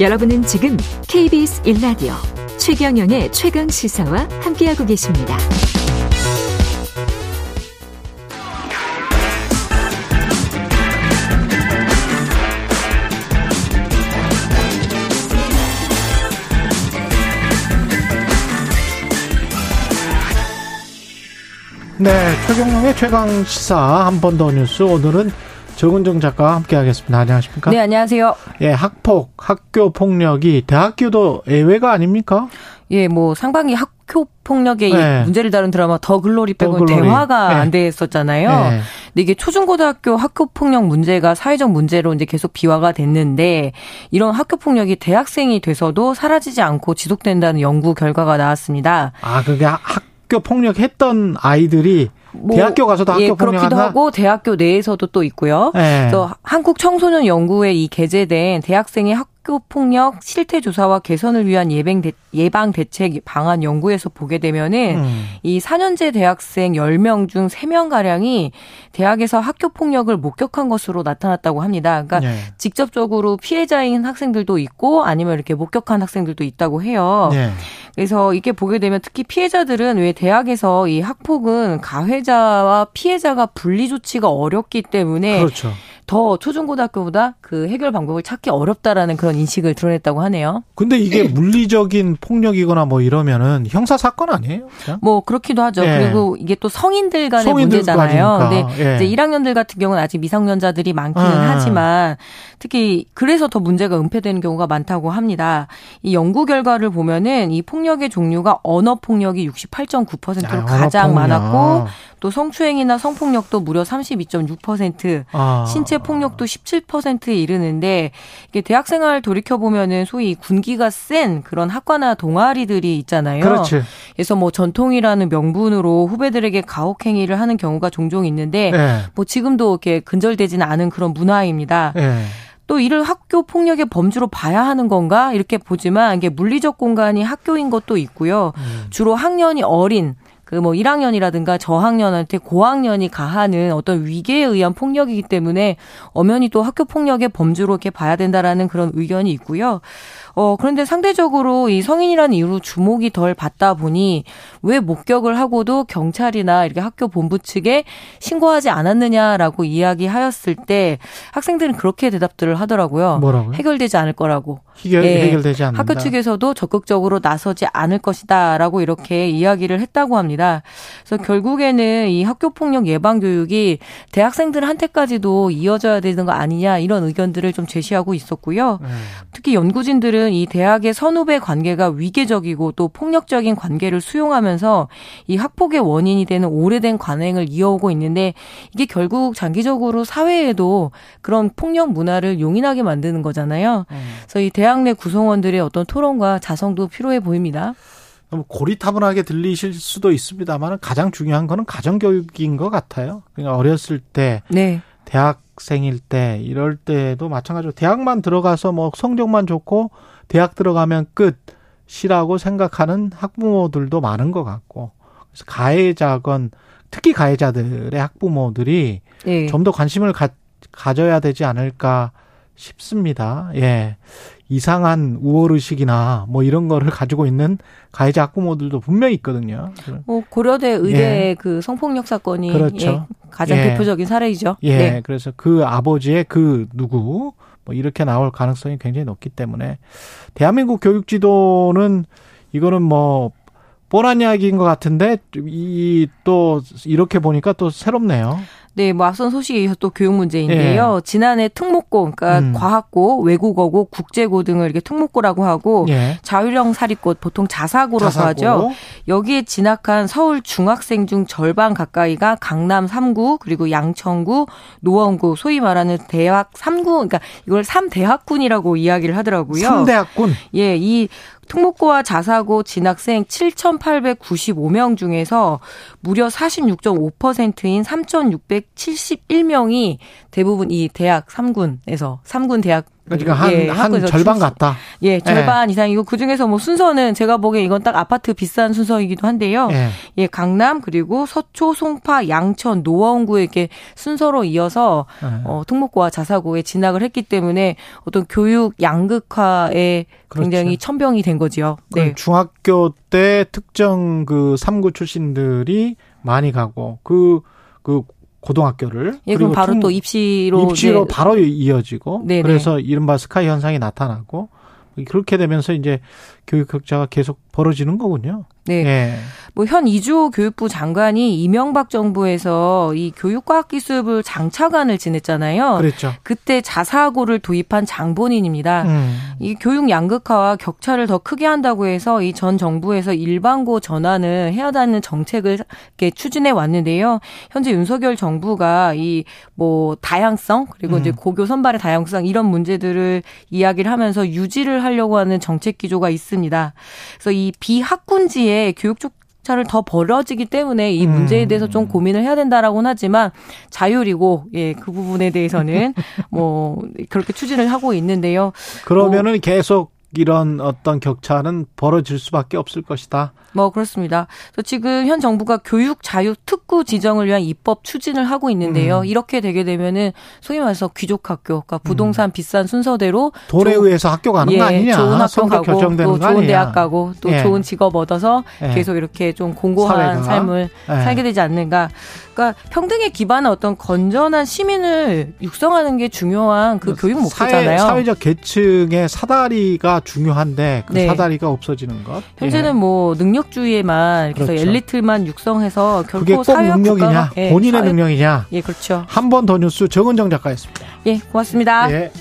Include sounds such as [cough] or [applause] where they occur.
여러분은 지금 KBS 1라디오 최경영의 최강 시사와 함께하고 계십니다. 네, 최경영의 최강 시사 한 번 더 뉴스 오늘은 정은정 작가와 함께 하겠습니다. 안녕하십니까? 네, 안녕하세요. 예, 학폭, 학교 폭력이 대학교도 예외가 아닙니까? 예, 뭐 상반기 학교 폭력의 네. 문제를 다룬 드라마 더 글로리 빼고는 대화가 네. 안 됐었잖아요. 네. 근데 이게 초중고등학교 학교 폭력 문제가 사회적 문제로 이제 계속 비화가 됐는데 이런 학교 폭력이 대학생이 돼서도 사라지지 않고 지속된다는 연구 결과가 나왔습니다. 아, 그게 학교 폭력했던 아이들이 뭐, 대학교 가서도 학교 예, 폭력한다. 그렇기도 하고 대학교 내에서도 또 있고요. 네. 그래서 한국 청소년 연구에 이 게재된 대학생의 학 학교 폭력 실태 조사와 개선을 위한 예방, 대, 예방 대책 방안 연구에서 보게 되면은 음. 이 4년제 대학생 10명 중 3명 가량이 대학에서 학교 폭력을 목격한 것으로 나타났다고 합니다. 그러니까 네. 직접적으로 피해자인 학생들도 있고 아니면 이렇게 목격한 학생들도 있다고 해요. 네. 그래서 이게 보게 되면 특히 피해자들은 왜 대학에서 이 학폭은 가해자와 피해자가 분리 조치가 어렵기 때문에 그렇죠. 더 초중고등학교보다 그 해결 방법을 찾기 어렵다라는 그런 인식을 드러냈다고 하네요. 근데 이게 물리적인 폭력이거나 뭐 이러면은 형사 사건 아니에요? 그냥? 뭐 그렇기도 하죠. 예. 그리고 이게 또 성인들 간의 성인들 문제잖아요. 근데 예. 이제 1학년들 같은 경우는 아직 미성년자들이 많기는 아. 하지만 특히 그래서 더 문제가 은폐되는 경우가 많다고 합니다. 이 연구 결과를 보면은 이 폭력의 종류가 언어 폭력이 68.9%로 아, 가장 많았고 또 성추행이나 성폭력도 무려 32.6%, 아. 신체 폭력도 17%에 이르는데 이게 대학생활 돌이켜 보면은 소위 군기가 센 그런 학과나 동아리들이 있잖아요. 그렇지. 그래서 뭐 전통이라는 명분으로 후배들에게 가혹 행위를 하는 경우가 종종 있는데 네. 뭐 지금도 이렇게 근절되지는 않은 그런 문화입니다. 네. 또 이를 학교 폭력의 범주로 봐야 하는 건가 이렇게 보지만 이게 물리적 공간이 학교인 것도 있고요. 음. 주로 학년이 어린 그 뭐 1학년이라든가 저학년한테 고학년이 가하는 어떤 위계에 의한 폭력이기 때문에 엄연히 또 학교 폭력의 범주로 이렇게 봐야 된다라는 그런 의견이 있고요. 어, 그런데 상대적으로 이 성인이라는 이유로 주목이 덜 받다 보니 왜 목격을 하고도 경찰이나 이렇게 학교 본부 측에 신고하지 않았느냐라고 이야기하였을 때 학생들은 그렇게 대답들을 하더라고요. 뭐라고요? 해결되지 않을 거라고. 해결, 예, 해결되지 않는다. 학교 측에서도 적극적으로 나서지 않을 것이다라고 이렇게 이야기를 했다고 합니다. 그래서 결국에는 이 학교 폭력 예방 교육이 대학생들한테까지도 이어져야 되는 거 아니냐 이런 의견들을 좀 제시하고 있었고요. 음. 특히 연구진들은 이 대학의 선후배 관계가 위계적이고 또 폭력적인 관계를 수용하면서 이 학폭의 원인이 되는 오래된 관행을 이어오고 있는데 이게 결국 장기적으로 사회에도 그런 폭력 문화를 용인하게 만드는 거잖아요. 음. 그래서 이 대학 내 구성원들의 어떤 토론과 자성도 필요해 보입니다. 고리타분하게 들리실 수도 있습니다만 가장 중요한 거는 가정교육인 것 같아요. 그러니까 어렸을 때 네. 대학생일 때 이럴 때도 마찬가지로 대학만 들어가서 뭐 성적만 좋고 대학 들어가면 끝이라고 생각하는 학부모들도 많은 것 같고 그래서 가해자건 특히 가해자들의 학부모들이 네. 좀더 관심을 가, 가져야 되지 않을까 싶습니다. 예. 이상한 우월의식이나 뭐 이런 거를 가지고 있는 가해자 학부모들도 분명히 있거든요. 뭐 고려대 의대 예. 그 성폭력 사건이 그렇죠. 예, 가장 예. 대표적인 사례이죠. 예. 네. 그래서 그 아버지의 그 누구 뭐 이렇게 나올 가능성이 굉장히 높기 때문에 대한민국 교육 지도는 이거는 뭐 뻔한 이야기인 것 같은데 이 또 이렇게 보니까 또 새롭네요. 네, 뭐 앞선 소식이 또 교육 문제인데요. 예. 지난해 특목고, 그러니까 음. 과학고, 외국어고, 국제고 등을 이렇게 특목고라고 하고 예. 자율형 사립고 보통 자사고로 자사고. 하죠. 여기에 진학한 서울 중학생 중 절반 가까이가 강남 3구 그리고 양천구, 노원구 소위 말하는 대학 3구 그러니까 이걸 3대학군이라고 이야기를 하더라고요. 3대학군. 예, 이 특목고와 자사고 진학생 7,895명 중에서 무려 46.5%인 3,671명이 대부분 이 대학 3군에서 3군 대학 그러니까 한, 예, 한 절반 같다. 예, 절반 예. 이상이고 그 중에서 뭐 순서는 제가 보기에 이건 딱 아파트 비싼 순서이기도 한데요. 예, 예 강남 그리고 서초, 송파, 양천, 노원구에 이렇게 순서로 이어서 예. 어, 특목고와 자사고에 진학을 했기 때문에 어떤 교육 양극화에 그렇죠. 굉장히 천병이 된 거지요. 네. 중학교 때 특정 그 3구 출신들이 많이 가고 그그 그 고등학교를 예, 그럼 바로 또 입시로 입시로 네. 바로 이어지고 네네. 그래서 이른바 스카이 현상이 나타나고 그렇게 되면서 이제 교육 격차가 계속 벌어지는 거군요. 네. 네. 뭐현 이주호 교육부 장관이 이명박 정부에서 이 교육과학 기술부 장차관을 지냈잖아요. 그랬죠. 그때 자사고를 도입한 장본인입니다. 음. 이 교육 양극화와 격차를 더 크게 한다고 해서 이 전 정부에서 일반고 전환을 해야 하는 정책을 이렇게 추진해 왔는데요. 현재 윤석열 정부가 이 뭐 다양성 그리고 음. 이제 고교 선발의 다양성 이런 문제들을 이야기를 하면서 유지를 하려고 하는 정책 기조가 있습니다. 그래서 이 비학군지의 교육 쪽 차를 더 벌어지기 때문에 이 문제에 대해서 좀 음. 고민을 해야 된다라고는 하지만 자율이고 예 그 부분에 대해서는 [laughs] 뭐 그렇게 추진을 하고 있는데요. 그러면은 뭐, 계속 이런 어떤 격차는 벌어질 수밖에 없을 것이다. 뭐 그렇습니다. 지금 현 정부가 교육 자유 특구 지정을 위한 입법 추진을 하고 있는데요. 음. 이렇게 되게 되면은 소위 말해서 귀족 학교, 그러니까 부동산 음. 비싼 순서대로 돈에 조, 의해서 학교 가는 예, 거 아니냐? 좋은 학교 가고 또 좋은 대학 가고 또 예. 좋은 직업 얻어서 예. 계속 이렇게 좀 공고한 사회가. 삶을 예. 살게 되지 않는가? 그러니까 평등에 기반한 어떤 건전한 시민을 육성하는 게 중요한 그 교육 목표잖아요. 사회, 적 계층의 사다리가 중요한데 그 네. 사다리가 없어지는 것. 현재는 예. 뭐 능력주의에만 그래서 그렇죠. 엘리트만 육성해서 결코 그게 꼭 능력이냐? 예, 본인의 사회... 능력이냐? 예, 그렇죠. 한 번 더 뉴스 정은정 작가였습니다. 예, 고맙습니다. 예.